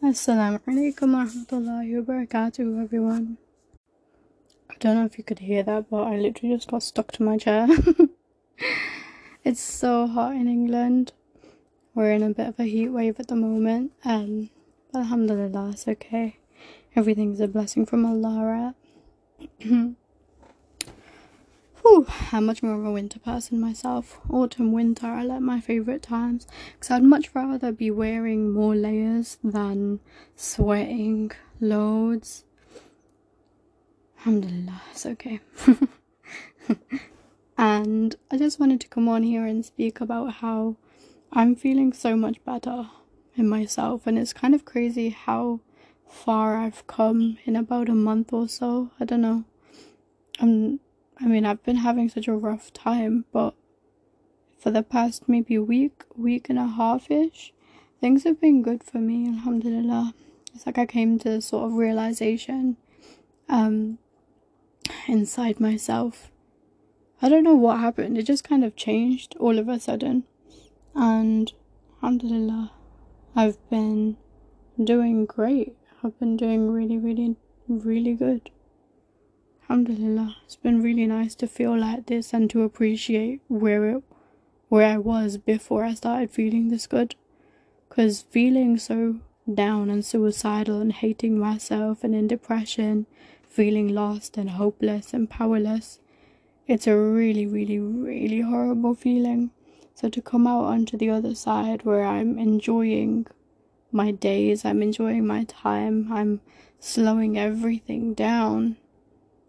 Assalamu alaikum warahmatullahi wabarakatuh, everyone. I don't know if you could hear that, but I literally just got stuck to my chair. it's so hot in England. We're in a bit of a heat wave at the moment, um, and alhamdulillah, it's okay. Everything's a blessing from Allah, right? I'm much more of a winter person myself. Autumn, winter are like my favourite times because I'd much rather be wearing more layers than sweating loads. Alhamdulillah, it's okay. and I just wanted to come on here and speak about how I'm feeling so much better in myself, and it's kind of crazy how far I've come in about a month or so. I don't know. I'm I mean, I've been having such a rough time, but for the past maybe week, week and a half ish, things have been good for me, alhamdulillah. It's like I came to sort of realization um, inside myself. I don't know what happened, it just kind of changed all of a sudden. And alhamdulillah, I've been doing great. I've been doing really, really, really good. Alhamdulillah, it's been really nice to feel like this and to appreciate where it, where I was before I started feeling this good. Cause feeling so down and suicidal and hating myself and in depression, feeling lost and hopeless and powerless, it's a really, really, really horrible feeling. So to come out onto the other side where I'm enjoying my days, I'm enjoying my time, I'm slowing everything down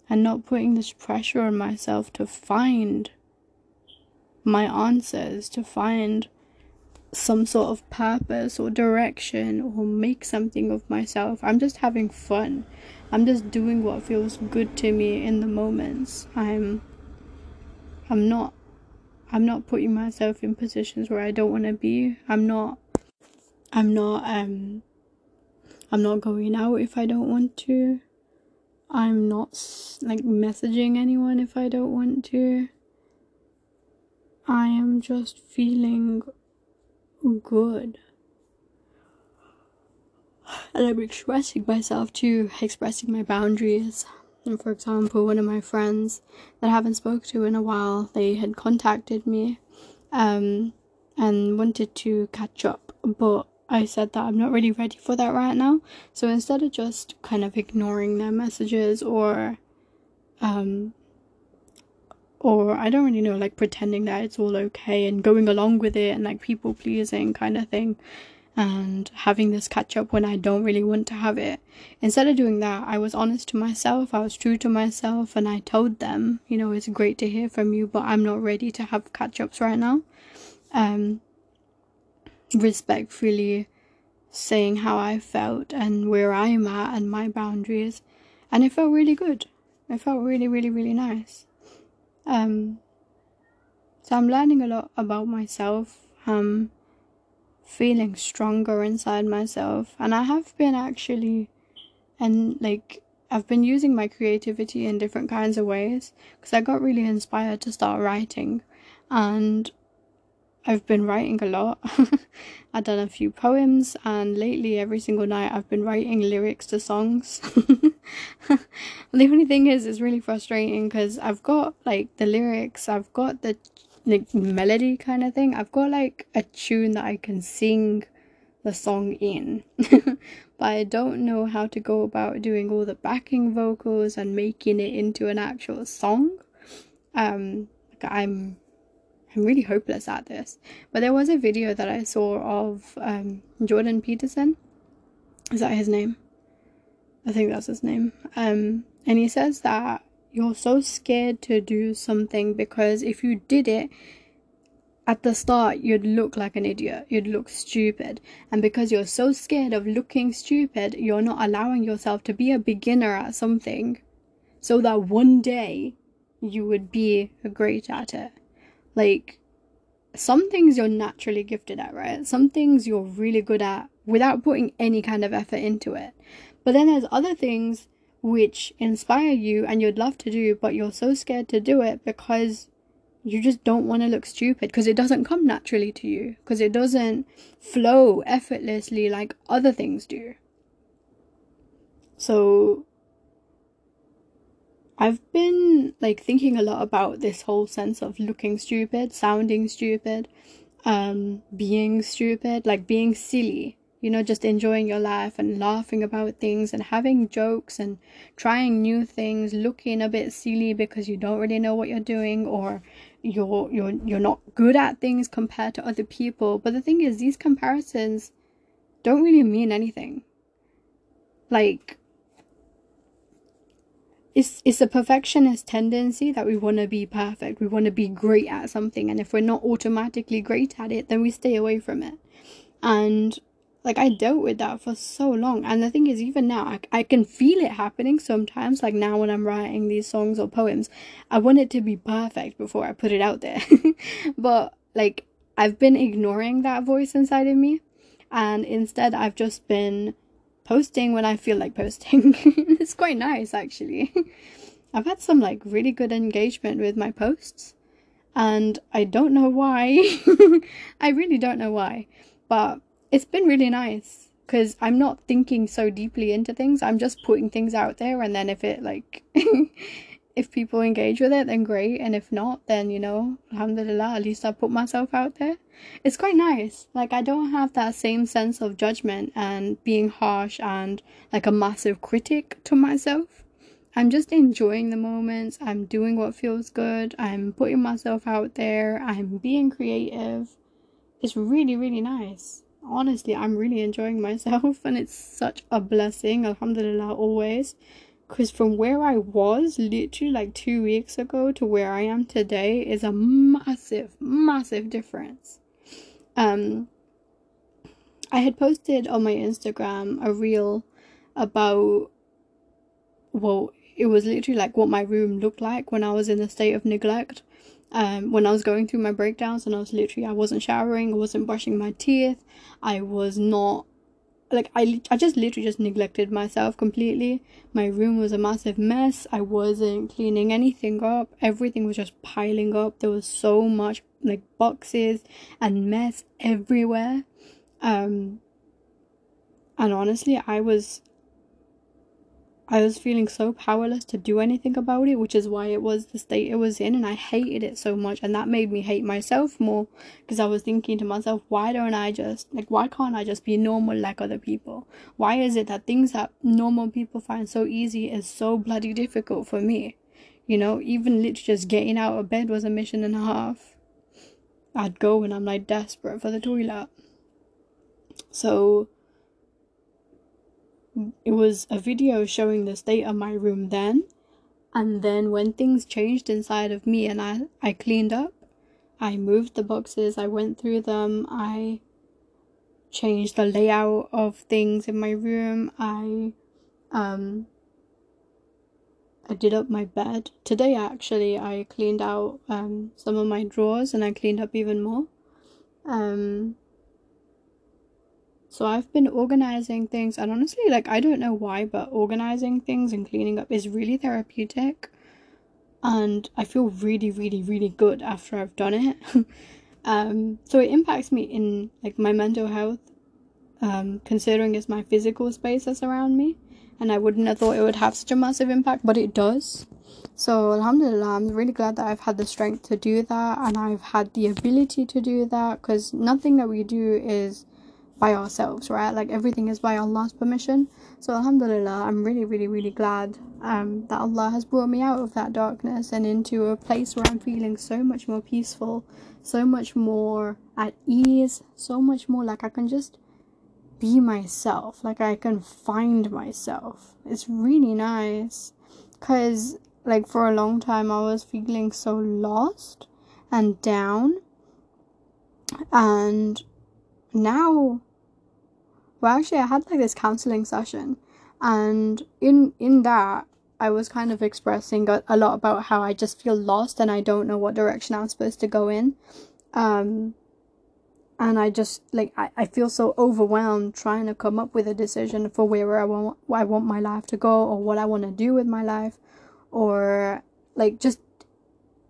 and not putting this pressure on myself to find my answers, to find some sort of purpose or direction or make something of myself. I'm just having fun. I'm just doing what feels good to me in the moments. I'm I'm not I'm not putting myself in positions where I don't want to be. I'm not I'm not um I'm not going out if I don't want to. I'm not like messaging anyone if I don't want to. I am just feeling good. And I'm expressing myself too, expressing my boundaries. And for example, one of my friends that I haven't spoke to in a while, they had contacted me um, and wanted to catch up, but I said that I'm not really ready for that right now. So instead of just kind of ignoring their messages or um or I don't really know, like pretending that it's all okay and going along with it and like people pleasing kind of thing and having this catch up when I don't really want to have it. Instead of doing that, I was honest to myself, I was true to myself, and I told them, you know, it's great to hear from you, but I'm not ready to have catch ups right now. Um, respectfully saying how I felt and where I'm at and my boundaries. And it felt really good. It felt really, really, really nice. Um, so I'm learning a lot about myself. I'm feeling stronger inside myself. And I have been actually, and like, I've been using my creativity in different kinds of ways because I got really inspired to start writing. And I've been writing a lot. I've done a few poems, and lately, every single night, I've been writing lyrics to songs. the only thing is, it's really frustrating because I've got like the lyrics, I've got the like melody kind of thing, I've got like a tune that I can sing the song in, but I don't know how to go about doing all the backing vocals and making it into an actual song. Um, like I'm I'm really hopeless at this. But there was a video that I saw of um, Jordan Peterson. Is that his name? I think that's his name. Um, and he says that you're so scared to do something because if you did it at the start, you'd look like an idiot. You'd look stupid. And because you're so scared of looking stupid, you're not allowing yourself to be a beginner at something so that one day you would be a great at it. Like, some things you're naturally gifted at, right? Some things you're really good at without putting any kind of effort into it. But then there's other things which inspire you and you'd love to do, but you're so scared to do it because you just don't want to look stupid because it doesn't come naturally to you because it doesn't flow effortlessly like other things do. So I've been like thinking a lot about this whole sense of looking stupid, sounding stupid, um being stupid, like being silly you know, just enjoying your life and laughing about things and having jokes and trying new things, looking a bit silly because you don't really know what you're doing or you're you're you're not good at things compared to other people. But the thing is these comparisons don't really mean anything. Like it's it's a perfectionist tendency that we want to be perfect. We want to be great at something and if we're not automatically great at it, then we stay away from it. And like I dealt with that for so long. And the thing is, even now, I, I can feel it happening sometimes. Like now, when I'm writing these songs or poems, I want it to be perfect before I put it out there. but like, I've been ignoring that voice inside of me. And instead, I've just been posting when I feel like posting. it's quite nice, actually. I've had some like really good engagement with my posts. And I don't know why. I really don't know why. But it's been really nice because I'm not thinking so deeply into things. I'm just putting things out there, and then if it like, if people engage with it, then great, and if not, then you know, alhamdulillah, at least I put myself out there. It's quite nice. Like I don't have that same sense of judgment and being harsh and like a massive critic to myself. I'm just enjoying the moments. I'm doing what feels good. I'm putting myself out there. I'm being creative. It's really, really nice honestly, I'm really enjoying myself and it's such a blessing, alhamdulillah, always. Because from where I was literally like two weeks ago to where I am today is a massive, massive difference. Um, I had posted on my Instagram a reel about, well, it was literally like what my room looked like when I was in a state of neglect um, when I was going through my breakdowns and I was literally I wasn't showering, I wasn't brushing my teeth, I was not like I I just literally just neglected myself completely. My room was a massive mess. I wasn't cleaning anything up. Everything was just piling up. There was so much like boxes and mess everywhere. Um and honestly, I was I was feeling so powerless to do anything about it, which is why it was the state it was in, and I hated it so much, and that made me hate myself more because I was thinking to myself, why don't I just like, why can't I just be normal like other people? Why is it that things that normal people find so easy is so bloody difficult for me? You know, even literally just getting out of bed was a mission and a half. I'd go when I'm like desperate for the toilet. So it was a video showing the state of my room then and then when things changed inside of me and I, I cleaned up i moved the boxes i went through them i changed the layout of things in my room i um i did up my bed. Today actually i cleaned out um some of my drawers and i cleaned up even more. Um so I've been organizing things, and honestly, like, I don't know why, but organizing things and cleaning up is really therapeutic. And I feel really, really, really good after I've done it. um, so it impacts me in like my mental health, um, considering it's my physical space that's around me. And I wouldn't have thought it would have such a massive impact, but it does. So Alhamdulillah, I'm really glad that I've had the strength to do that and I've had the ability to do that because nothing that we do is by ourselves, right? Like everything is by Allah's permission. So Alhamdulillah, I'm really, really, really glad um, that Allah has brought me out of that darkness and into a place where I'm feeling so much more peaceful, so much more at ease, so much more like I can just be myself, like I can find myself. It's really nice because, like, for a long time I was feeling so lost and down, and now well actually i had like this counseling session and in in that i was kind of expressing a, a lot about how i just feel lost and i don't know what direction i'm supposed to go in um and I just like I, I feel so overwhelmed trying to come up with a decision for where I want I want my life to go or what I want to do with my life or like just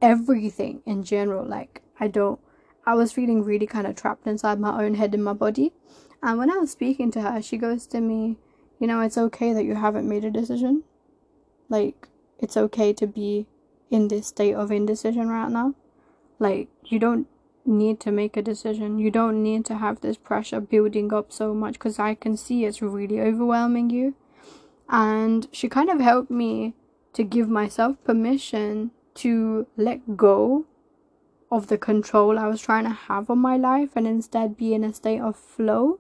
everything in general. Like, I don't, I was feeling really kind of trapped inside my own head and my body. And when I was speaking to her, she goes to me, You know, it's okay that you haven't made a decision. Like, it's okay to be in this state of indecision right now. Like, you don't need to make a decision. You don't need to have this pressure building up so much because I can see it's really overwhelming you. And she kind of helped me to give myself permission to let go of the control I was trying to have on my life and instead be in a state of flow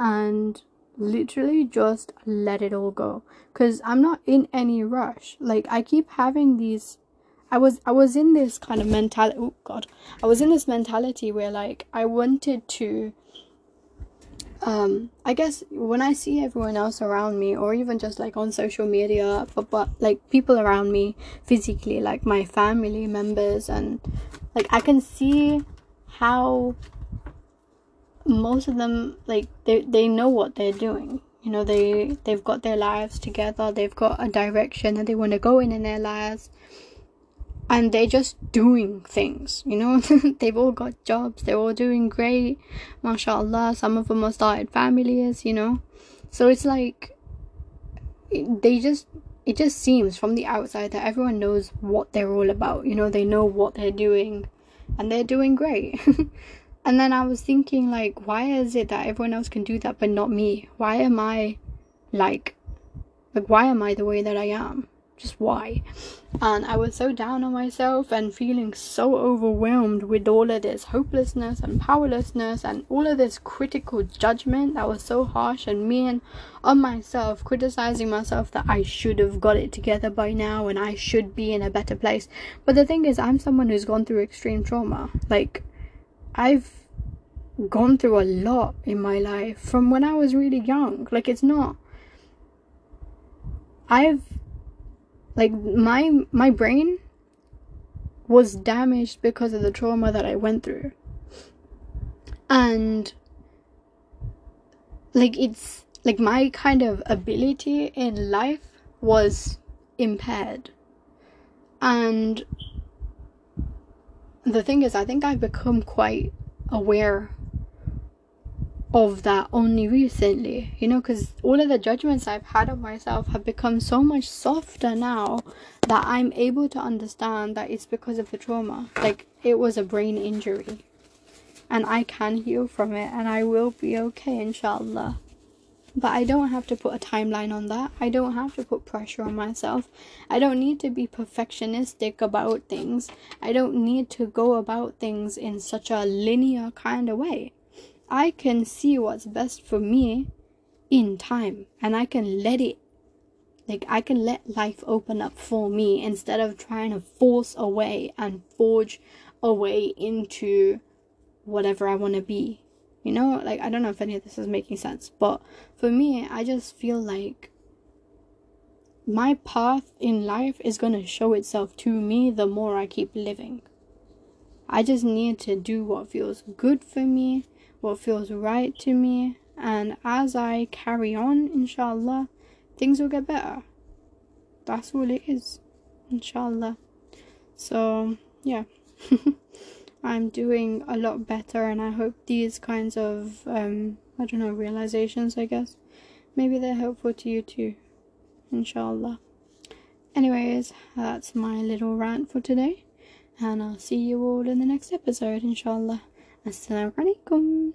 and literally just let it all go because I'm not in any rush. Like I keep having these I was I was in this kind of mentality oh god. I was in this mentality where like I wanted to um I guess when I see everyone else around me or even just like on social media but, but like people around me physically like my family members and like I can see how most of them like they they know what they're doing. You know they they've got their lives together. They've got a direction that they want to go in in their lives. And they're just doing things you know? They've all got jobs. They're all doing great. Mashallah some of them have started families you know? So it's like they just it just seems from the outside that everyone knows what they're all about. You know they know what they're doing. And they're doing great And then I was thinking, like, why is it that everyone else can do that but not me? Why am I like, like, why am I the way that I am? Just why? And I was so down on myself and feeling so overwhelmed with all of this hopelessness and powerlessness and all of this critical judgment that was so harsh and mean on myself, criticizing myself that I should have got it together by now and I should be in a better place. But the thing is, I'm someone who's gone through extreme trauma. Like, I've gone through a lot in my life from when I was really young. Like it's not I've like my my brain was damaged because of the trauma that I went through. And like it's like my kind of ability in life was impaired. And the thing is, I think I've become quite aware of that only recently, you know, because all of the judgments I've had of myself have become so much softer now that I'm able to understand that it's because of the trauma. Like, it was a brain injury, and I can heal from it, and I will be okay, inshallah. But I don't have to put a timeline on that. I don't have to put pressure on myself. I don't need to be perfectionistic about things. I don't need to go about things in such a linear kind of way. I can see what's best for me in time and I can let it like I can let life open up for me instead of trying to force a way and forge a way into whatever I want to be. You know, like I don't know if any of this is making sense, but for me, I just feel like my path in life is going to show itself to me the more I keep living. I just need to do what feels good for me, what feels right to me, and as I carry on, inshallah, things will get better. That's all it is, inshallah. So, yeah. I'm doing a lot better, and I hope these kinds of, um, I don't know, realizations, I guess, maybe they're helpful to you too, inshallah. Anyways, that's my little rant for today, and I'll see you all in the next episode, inshallah. Assalamu alaikum.